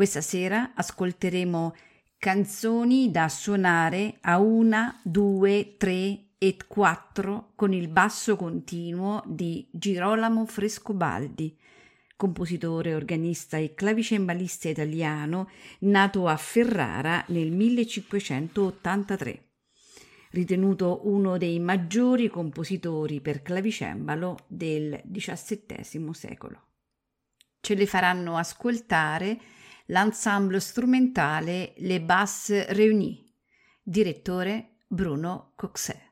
Questa sera ascolteremo canzoni da suonare a una, due, tre e quattro con il basso continuo di Girolamo Frescobaldi, compositore, organista e clavicembalista italiano nato a Ferrara nel 1583 ritenuto uno dei maggiori compositori per clavicembalo del XVII secolo. Ce le faranno ascoltare l'ensemble strumentale Les Basses Réunies, direttore Bruno Coxet.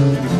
Música